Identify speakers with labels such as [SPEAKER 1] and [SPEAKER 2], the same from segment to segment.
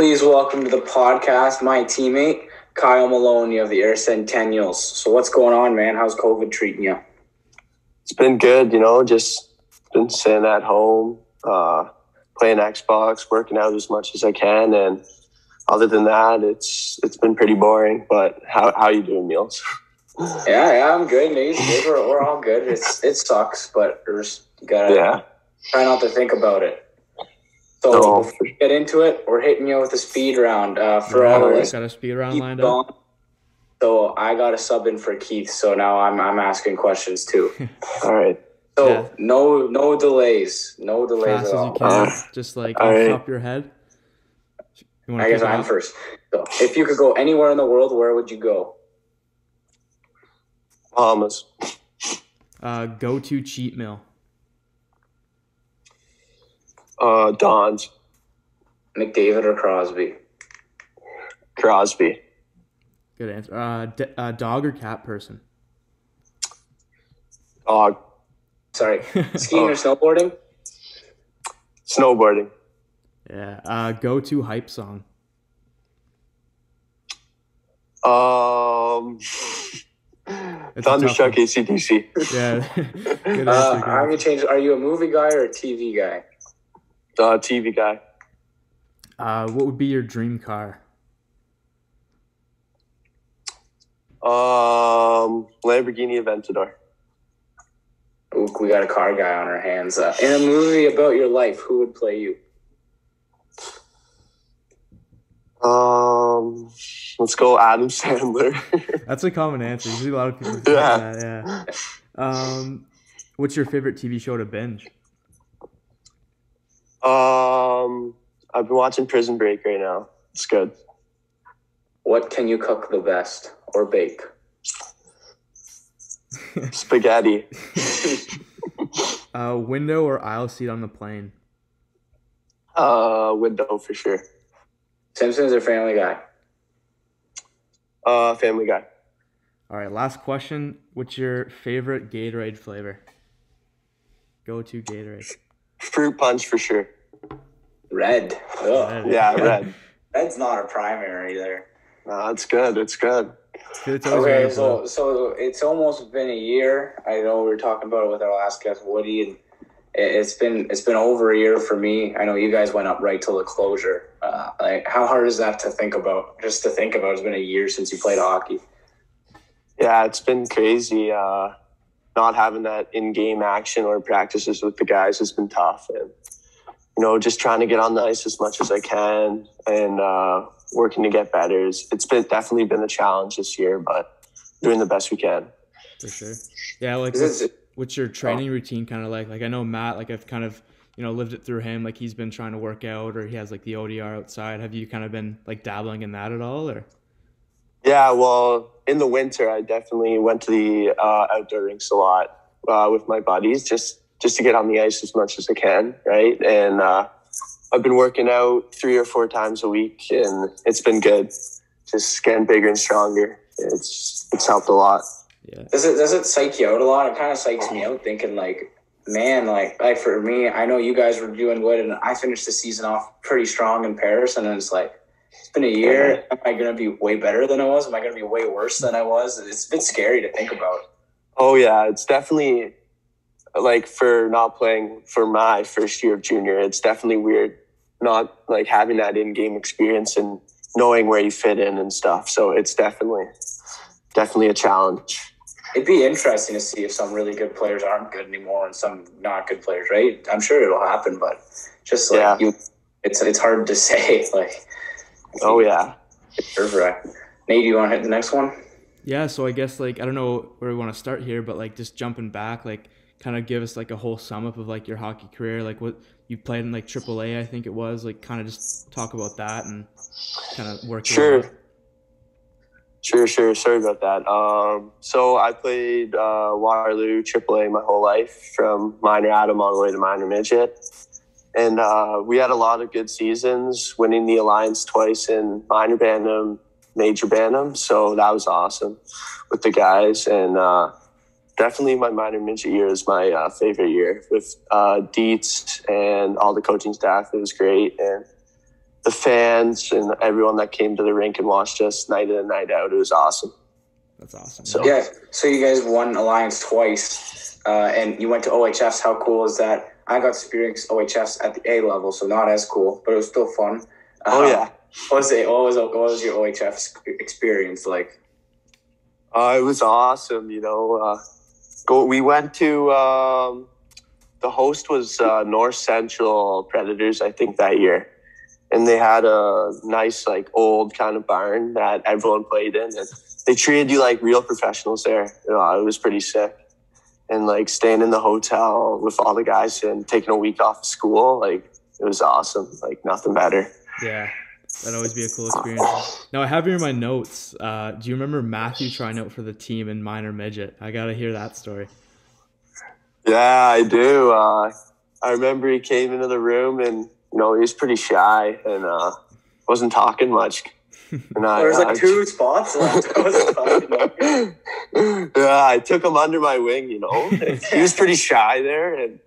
[SPEAKER 1] Please welcome to the podcast my teammate, Kyle Maloney of the Ayr Centennials. So, what's going on, man? How's COVID treating you?
[SPEAKER 2] It's been good, you know, just been sitting at home, uh, playing Xbox, working out as much as I can, and other than that, it's it's been pretty boring. But how how you doing, Meals?
[SPEAKER 1] Yeah, yeah, I'm good. We're, we're all good. It's it sucks, but you gotta
[SPEAKER 2] Yeah.
[SPEAKER 1] try not to think about it. So
[SPEAKER 2] No,
[SPEAKER 1] before we get into it, we're hitting you with a speed round uh, for
[SPEAKER 3] Yeah,
[SPEAKER 1] all the
[SPEAKER 3] alright,
[SPEAKER 1] listeners.
[SPEAKER 3] got a speed round
[SPEAKER 1] Keith
[SPEAKER 3] lined up.
[SPEAKER 1] gone. So I got a sub in for Keith. So now I'm I'm asking questions too.
[SPEAKER 2] All right.
[SPEAKER 1] So
[SPEAKER 3] Yeah.
[SPEAKER 1] no no delays, no delays
[SPEAKER 3] Fast
[SPEAKER 1] at
[SPEAKER 3] as you
[SPEAKER 1] all.
[SPEAKER 3] can,
[SPEAKER 2] Uh,
[SPEAKER 3] just like
[SPEAKER 2] alright.
[SPEAKER 3] off top your head. You
[SPEAKER 1] I guess I'm
[SPEAKER 3] off?
[SPEAKER 1] first. So if you could go anywhere in the world, where would you go?
[SPEAKER 2] Bahamas.
[SPEAKER 3] Uh, go to cheat meal.
[SPEAKER 2] Uh, Don's.
[SPEAKER 1] McDavid or Crosby?
[SPEAKER 2] Crosby.
[SPEAKER 3] Good answer. Uh, d- uh, dog or cat person.
[SPEAKER 2] Dog.
[SPEAKER 1] Sorry, skiing or snowboarding?
[SPEAKER 2] Snowboarding.
[SPEAKER 3] Yeah. Uh, go to hype song.
[SPEAKER 2] Um,
[SPEAKER 3] It's a
[SPEAKER 2] Thunderstruck
[SPEAKER 3] tough
[SPEAKER 2] ACDC.
[SPEAKER 3] Yeah. Good
[SPEAKER 1] Uh. I'm gonna change. Are you a movie guy or a TV guy?
[SPEAKER 2] Uh, TV guy.
[SPEAKER 3] Uh, what would be your dream car?
[SPEAKER 2] Um, Lamborghini Aventador.
[SPEAKER 1] Ooh, we got a car guy on our hands. Uh, in a movie about your life, who would play you?
[SPEAKER 2] Um, let's go Adam Sandler.
[SPEAKER 3] That's a common answer. Usually a lot of people.
[SPEAKER 2] Yeah.
[SPEAKER 3] That, yeah. Um, what's your favorite TV show to binge?
[SPEAKER 2] Um, I've been watching Prison Break right now. It's good.
[SPEAKER 1] What can you cook the best or bake?
[SPEAKER 2] Spaghetti.
[SPEAKER 3] Uh, window or aisle seat on the plane?
[SPEAKER 2] Uh, window for sure.
[SPEAKER 1] Simpsons or Family Guy?
[SPEAKER 2] Uh, Family Guy.
[SPEAKER 3] All right, last question. What's your favorite Gatorade flavor? Go to Gatorade.
[SPEAKER 2] Fruit punch for sure.
[SPEAKER 1] Red. Ugh.
[SPEAKER 2] Yeah, red.
[SPEAKER 1] Red's not a primary there.
[SPEAKER 2] No, it's good. It's good.
[SPEAKER 3] It's always
[SPEAKER 1] Okay, so so it's almost been a year. I know we were talking about it with our last guest, Woody, and it- it's been it's been over a year for me. I know you guys went up right till the closure. Uh, like, how hard is that to think about? Just to think about, it's been a year since you played hockey.
[SPEAKER 2] Yeah, it's been crazy. Uh, not having that in-game action or practices with the guys has been tough, and you know, just trying to get on the ice as much as I can and uh, working to get better. It's, it's been definitely been a challenge this year, but doing the best we can.
[SPEAKER 3] for sure. Yeah, like what's, what's your training routine kind of like? Like I know Matt, like I've kind of you know lived it through him. Like he's been trying to work out, or he has like the ODR outside. Have you kind of been like dabbling in that at all, or?
[SPEAKER 2] Yeah, well, in the winter, I definitely went to the uh, outdoor rinks a lot uh, with my buddies, just just to get on the ice as much as I can, right? And uh, I've been working out three or four times a week, and it's been good. Just getting bigger and stronger. It's it's helped a lot.
[SPEAKER 3] Yeah.
[SPEAKER 1] Does it does it psych you out a lot? It kind of psychs me out thinking like, man, like like for me, I know you guys were doing good, and I finished the season off pretty strong in Paris, and then it's like. It's been a year. Am I going to be way better than I was? Am I going to be way worse than I was? It's a bit scary to think about.
[SPEAKER 2] Oh yeah, it's definitely like for not playing for my first year of junior, it's definitely weird not like having that in-game experience and knowing where you fit in and stuff. So it's definitely definitely a challenge.
[SPEAKER 1] It'd be interesting to see if some really good players aren't good anymore and some not good players, right? I'm sure it'll happen, but just like
[SPEAKER 2] Yeah.
[SPEAKER 1] you, it's it's hard to say. Like,
[SPEAKER 2] Oh yeah.
[SPEAKER 1] it's nerve-wracking. Nate, you want to hit the next one?
[SPEAKER 3] Yeah, so I guess like I don't know where we want to start here, but like just jumping back, like kind of give us like a whole sum up of like your hockey career, like what you played in like AAA, I think it was, like kind of just talk about that and kind of work. your way.
[SPEAKER 2] Sure. Sure, sure. Sorry about that. Um, so I played uh, Waterloo AAA my whole life, from minor Adam all the way to minor midget, and uh, we had a lot of good seasons, winning the alliance twice in minor Bantam, major Bantam. So that was awesome with the guys, and uh, definitely my minor midget year is my uh, favorite year with uh, Dietz and all the coaching staff. It was great, and the fans and everyone that came to the rink and watched us night in and night out. It was awesome.
[SPEAKER 3] That's awesome.
[SPEAKER 2] So-
[SPEAKER 1] Yeah. So you guys won Alliance twice, uh, and you went to OHFs. How cool is that? I got to experience OHFs at the A level, so not as cool, but it was still fun.
[SPEAKER 2] Oh
[SPEAKER 1] Uh,
[SPEAKER 2] yeah.
[SPEAKER 1] What was it? What was what was your OHF experience like?
[SPEAKER 2] Uh, it was awesome, you know. Uh, go. We went to um, the host was uh, North Central Predators, I think that year, and they had a nice like old kind of barn that everyone played in, and they treated you like real professionals there. You know, it was pretty sick, and like staying in the hotel with all the guys and taking a week off of school, like it was awesome. Like nothing better.
[SPEAKER 3] Yeah, that'd always be a cool experience. Now I have here in my notes. Uh, do you remember Matthew trying out for the team in minor midget? I gotta hear that story.
[SPEAKER 2] Yeah, I do. Uh, I remember he came into the room and you know he was pretty shy and uh, wasn't talking much. I,
[SPEAKER 1] There was
[SPEAKER 2] I-
[SPEAKER 1] like two spots left. I wasn't talking about.
[SPEAKER 2] yeah, I took him under my wing. You know, he was pretty shy there, and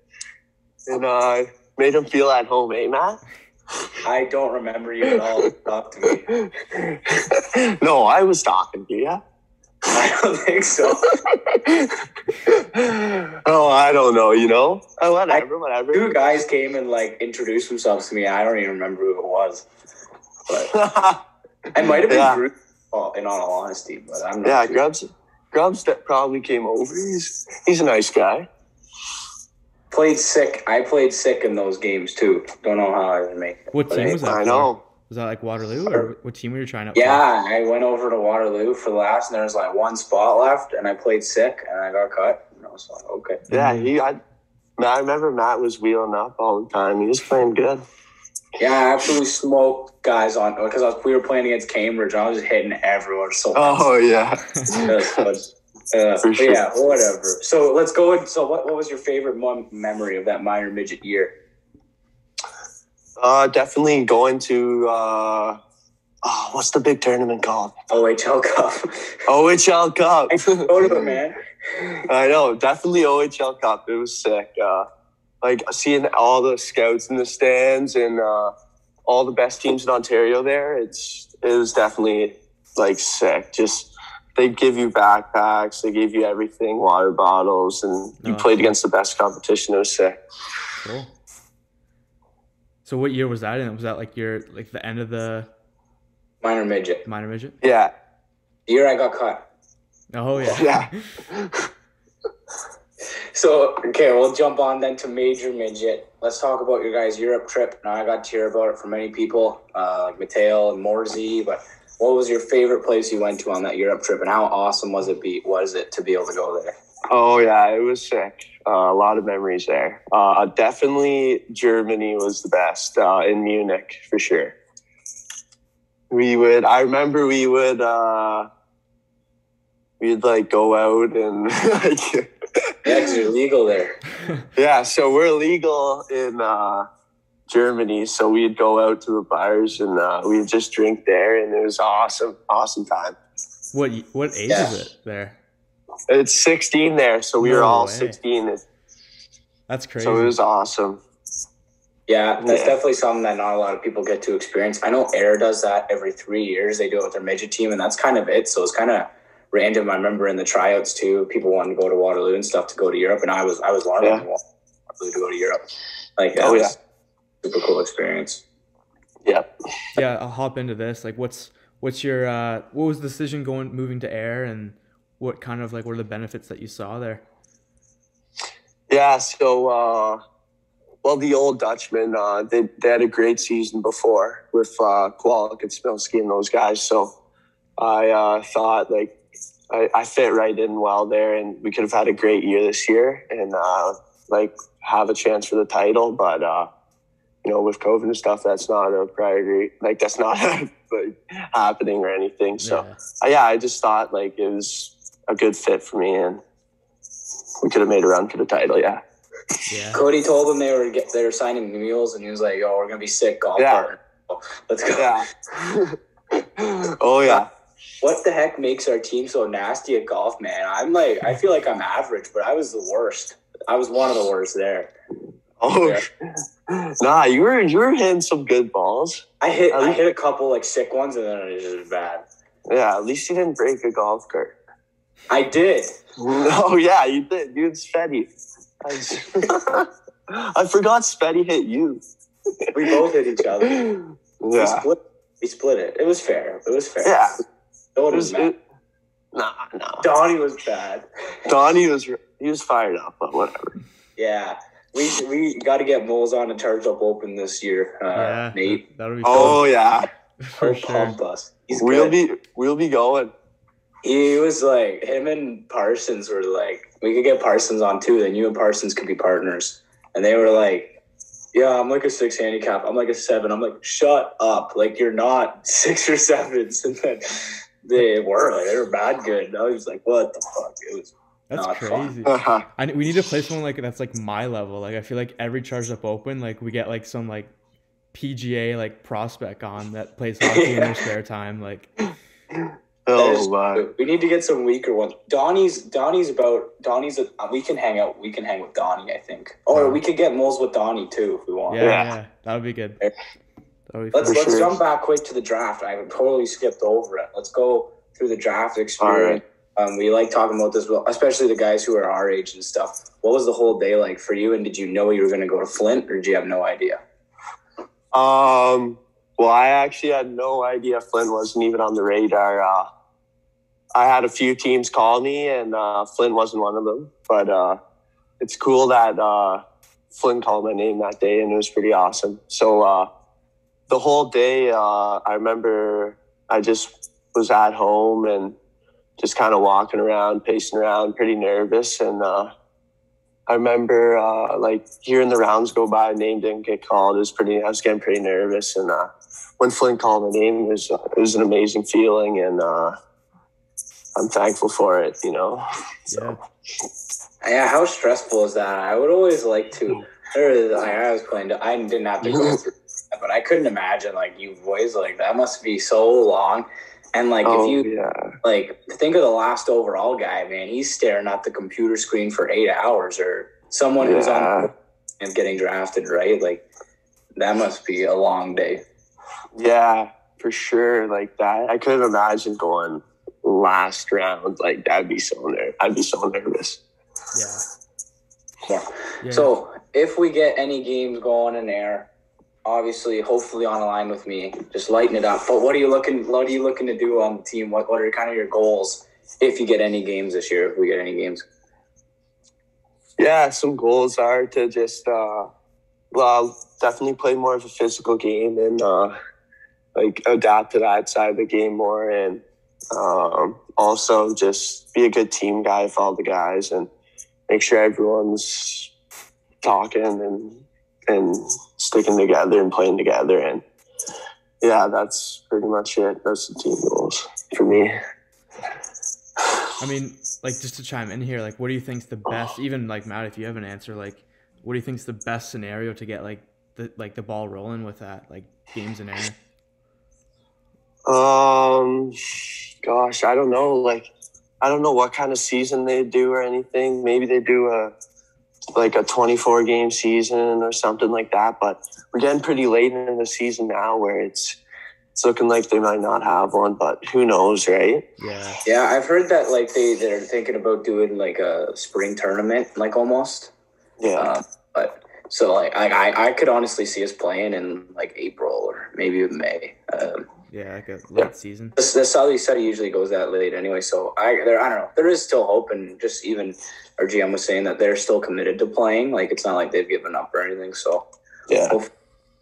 [SPEAKER 2] and uh, made him feel at home, eh, Matt?
[SPEAKER 1] I don't remember you at all. Talk to me.
[SPEAKER 2] no, I was talking to you.
[SPEAKER 1] I don't think so.
[SPEAKER 2] oh, I don't know. You know, oh, whatever, whatever.
[SPEAKER 1] Two guys came and like introduced themselves to me. I don't even remember who it was, but I might have been
[SPEAKER 2] Yeah.
[SPEAKER 1] Drew. oh, In all honesty, but I'm not.
[SPEAKER 2] yeah,
[SPEAKER 1] too-
[SPEAKER 2] Grubs. Grubs that probably came over. He's he's a nice guy.
[SPEAKER 1] played sick. I played sick in those games too. Don't know how I didn't make it.
[SPEAKER 3] What team was that?
[SPEAKER 2] I
[SPEAKER 3] for?
[SPEAKER 2] know.
[SPEAKER 3] Was that like Waterloo or what team were you trying out?
[SPEAKER 1] Yeah, I went over to Waterloo for the last, and there was like one spot left, and I played sick, and I got cut. And I was like, okay.
[SPEAKER 2] Yeah, he. I, I remember Matt was wheeling up all the time. He was playing good.
[SPEAKER 1] Yeah, I absolutely smoked guys on because I was, we were playing against Cambridge. and I was just hitting everyone so.
[SPEAKER 2] Oh yeah.
[SPEAKER 1] That's uh,
[SPEAKER 2] sure.
[SPEAKER 1] yeah, whatever. So let's go. In, so what, what was your favorite mo- memory of that minor midget year?
[SPEAKER 2] Uh, definitely going to. Uh, oh, what's the big tournament called?
[SPEAKER 1] OHL Cup.
[SPEAKER 2] OHL Cup.
[SPEAKER 1] go to it, man.
[SPEAKER 2] I know, definitely OHL Cup. It was sick. Uh, like seeing all the scouts in the stands and uh, all the best teams in Ontario there. It's it was definitely like sick. Just they give you backpacks, they gave you everything, water bottles, and you
[SPEAKER 3] Oh.
[SPEAKER 2] played against the best competition. It was sick.
[SPEAKER 3] Cool. So what year was that in? Was that like your like the end of the
[SPEAKER 1] Minor midget.
[SPEAKER 3] minor midget?
[SPEAKER 2] Yeah,
[SPEAKER 1] The year I got cut.
[SPEAKER 3] Oh yeah.
[SPEAKER 2] yeah.
[SPEAKER 1] So okay, we'll jump on then to major midget. Let's talk about your guys' Europe trip. Now I got to hear about it from many people, uh, like Mateo and Morsey. But what was your favorite place you went to on that Europe trip, and how awesome was it? Be was it to be able to go there?
[SPEAKER 2] Oh yeah, it was sick. Uh, a lot of memories there. Uh, definitely Germany was the best uh, in Munich for sure. We would. I remember we would. Uh, we'd like go out and like.
[SPEAKER 1] Yeah, because you're legal there.
[SPEAKER 2] yeah, so we're legal in uh, Germany, so we'd go out to the bars and uh, we'd just drink there, and it was awesome, awesome time.
[SPEAKER 3] What what age
[SPEAKER 1] Yeah.
[SPEAKER 3] is it there?
[SPEAKER 2] It's 16 there, so we were all
[SPEAKER 3] way.
[SPEAKER 2] 16,
[SPEAKER 3] That's crazy.
[SPEAKER 2] so it was awesome.
[SPEAKER 1] Yeah, that's
[SPEAKER 2] Yeah.
[SPEAKER 1] definitely something that not a lot of people get to experience. I know Ayr does that every three years. They do it with their midget team, and that's kind of it. So it's kind of random. I remember in the tryouts too, people wanted to go to Waterloo and stuff to go to Europe, and I was I was one of them
[SPEAKER 2] Yeah.
[SPEAKER 1] who Waterloo to go to Europe. Like that
[SPEAKER 2] Oh,
[SPEAKER 1] was super cool experience.
[SPEAKER 2] Yeah.
[SPEAKER 3] yeah, I'll hop into this. Like, what's what's your uh, what was the decision going moving to Ayr, and what kind of like what are the benefits that you saw there?
[SPEAKER 2] Yeah, so uh, well, the old Dutchmen, uh, they they had a great season before with uh, Kowalik and Smilsky and those guys. So I uh, thought like I, I fit right in well there, and we could have had a great year this year and uh, like have a chance for the title. But uh, you know, with COVID and stuff, that's not a priority. Like that's not like happening or anything. So
[SPEAKER 3] Yeah.
[SPEAKER 2] uh, yeah, I just thought like it was a good fit for me, and we could have made a run for the title. Yeah.
[SPEAKER 3] Yeah.
[SPEAKER 1] Cody told them they were get, they were signing mules, and he was like, "Yo, we're gonna be sick golf
[SPEAKER 2] Yeah.
[SPEAKER 1] Let's go."
[SPEAKER 2] Yeah. oh yeah.
[SPEAKER 1] What the heck makes our team so nasty at golf, man? I'm like, I feel like I'm average, but I was the worst. I was one of the worst there.
[SPEAKER 2] Oh. Nah, you were you were hitting some good balls.
[SPEAKER 1] I hit
[SPEAKER 2] At
[SPEAKER 1] I
[SPEAKER 2] least-
[SPEAKER 1] hit a couple like sick ones and then it was bad.
[SPEAKER 2] Yeah, at least you didn't break a golf cart.
[SPEAKER 1] I did.
[SPEAKER 2] Oh yeah, you did. dude. Spetty. I, I forgot Spetty hit you.
[SPEAKER 1] We both hit each other. We
[SPEAKER 2] Yeah.
[SPEAKER 1] split. We split it. It was fair. It was fair.
[SPEAKER 2] Yeah.
[SPEAKER 1] No
[SPEAKER 2] It was,
[SPEAKER 1] was
[SPEAKER 2] it, nah, nah.
[SPEAKER 1] Donnie was bad.
[SPEAKER 2] Donnie was he was fired up, but whatever.
[SPEAKER 1] Yeah. We we got to get Moles on a charge up open this year. Uh,
[SPEAKER 3] yeah,
[SPEAKER 1] Nate,
[SPEAKER 3] that'll be
[SPEAKER 2] Oh yeah,
[SPEAKER 3] for
[SPEAKER 1] he'll
[SPEAKER 3] sure.
[SPEAKER 1] pump us. He's
[SPEAKER 2] we'll
[SPEAKER 1] good.
[SPEAKER 2] be we'll be going.
[SPEAKER 1] He was like him and Parsons were like we could get Parsons on too. Then you and Parsons could be partners. And they were like, "Yeah, I'm like a six handicap. I'm like a seven. I'm like, shut up! Like you're not six or sevens." And then they were like they were bad good. And I was like, "What the fuck?" It was
[SPEAKER 3] That's
[SPEAKER 1] Not
[SPEAKER 3] crazy.
[SPEAKER 2] Uh-huh.
[SPEAKER 3] I we need to play someone like that's like my level. Like I feel like every charged up open, like we get like some like PGA like prospect on that plays hockey in their spare time. Like
[SPEAKER 2] oh my.
[SPEAKER 1] We need to get some weaker ones. Donnie's Donnie's about Donnie's. A, we can hang out. We can hang with Donnie. I think, or we could get Moles with Donnie too if we want.
[SPEAKER 3] yeah, yeah,
[SPEAKER 2] Yeah.
[SPEAKER 3] that would be good.
[SPEAKER 1] Let's
[SPEAKER 3] fun.
[SPEAKER 1] Let's
[SPEAKER 2] sure.
[SPEAKER 1] jump back quick to the draft. I totally skipped over it. Let's go through the draft experience. Um, we like talking about this, well, especially the guys who are our age and stuff. What was the whole day like for you? And did you know you were going to go to Flint, or did you have no idea?
[SPEAKER 2] Um. Well, I actually had no idea Flint wasn't even on the radar. Uh, I had a few teams call me, and uh, Flint wasn't one of them. But uh, it's cool that uh, Flint called my name that day, and it was pretty awesome. So uh, the whole day, uh, I remember I just was at home and just kind of walking around, pacing around, pretty nervous, and. Uh, I remember uh, like hearing the rounds go by, name didn't get called. It was pretty. I was getting pretty nervous, and uh, when Flint called my name, it was it was an amazing feeling, and uh, I'm thankful for it. You know.
[SPEAKER 3] Yeah.
[SPEAKER 1] Yeah, how stressful is that? I would always like to. There is, I was playing. I didn't have to go through, that, but I couldn't imagine like you boys like that must be so long. And like
[SPEAKER 2] oh
[SPEAKER 1] if you
[SPEAKER 2] yeah,
[SPEAKER 1] like think of the last overall guy, man, he's staring at the computer screen for eight hours, or someone who's on and getting drafted, right? Like that must be a long day.
[SPEAKER 2] yeah, for sure. Like that, I couldn't imagine going last round. Like that'd be so ner- I'd be so nervous.
[SPEAKER 3] Yeah.
[SPEAKER 1] Yeah.
[SPEAKER 3] Yeah.
[SPEAKER 1] So if we get any games going in there, obviously, hopefully on a line with me, just lighten it up. But what are you looking? What are you looking to do on the team? What What are kind of your goals if you get any games this year? If we get any games,
[SPEAKER 2] Yeah, some goals are to just uh well definitely play more of a physical game and uh like adapt to that side of the game more and um also just be a good team guy for all the guys and make sure everyone's talking and and sticking together and playing together and yeah, that's pretty much it. That's the team goals for me.
[SPEAKER 3] I mean, like just to chime in here, like what do you think's the best? Even like Matt, if you have an answer, like what do you think's the best scenario to get like the like the ball rolling with that, like games in Ayr?
[SPEAKER 2] Um, gosh, I don't know. Like, I don't know what kind of season they do or anything. Maybe they do a like a 24 game season or something like that. But we're getting pretty late in the season now, where it's it's looking like they might not have one. But who knows, right?
[SPEAKER 3] Yeah.
[SPEAKER 1] yeah, I've heard that like they they're thinking about doing like a spring tournament, like almost.
[SPEAKER 2] Yeah,
[SPEAKER 1] Um, but so like I, I I could honestly see us playing in like April or maybe May. Um,
[SPEAKER 3] Yeah, like a late season.
[SPEAKER 1] the, the Saudi study usually goes that late anyway. So I there I don't know. There is still hope, and just even our GM was saying that they're still committed to playing. Like it's not like they've given up or anything. So
[SPEAKER 2] yeah.
[SPEAKER 1] it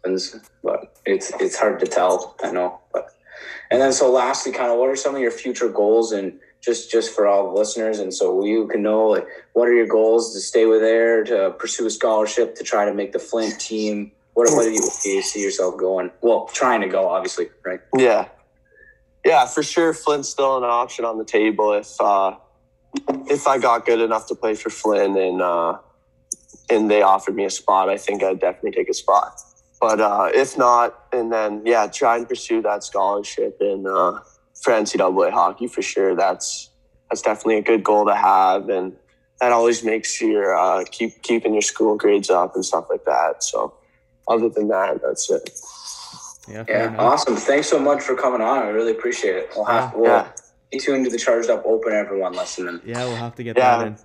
[SPEAKER 1] happens, but it's it's hard to tell. I know, but and then so lastly, kind of what are some of your future goals and just just for all the listeners, and so you can know like what are your goals to stay with there, to pursue a scholarship, to try to make the Flint team. What what do you, do you see yourself going? Well, trying to go, obviously, right?
[SPEAKER 2] Yeah. Yeah, for sure Flint's still an option on the table if uh if I got good enough to play for Flint and uh and they offered me a spot, I think I'd definitely take a spot. But uh if not, and then yeah, try and pursue that scholarship and uh for NCAA hockey for sure. That's that's definitely a good goal to have and that always makes your uh keep keeping your school grades up and stuff like that. So other than that, that's it.
[SPEAKER 3] Yeah.
[SPEAKER 1] Yeah, awesome. Thanks so much for coming on. I really appreciate it. We'll have
[SPEAKER 3] Yeah.
[SPEAKER 1] we'll
[SPEAKER 2] Yeah.
[SPEAKER 1] stay tuned to the Charged Up Open, everyone listening.
[SPEAKER 3] Yeah, we'll have to get
[SPEAKER 2] Yeah.
[SPEAKER 3] that in.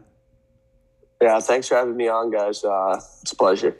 [SPEAKER 2] Yeah, thanks for having me on, guys. Uh, it's a pleasure.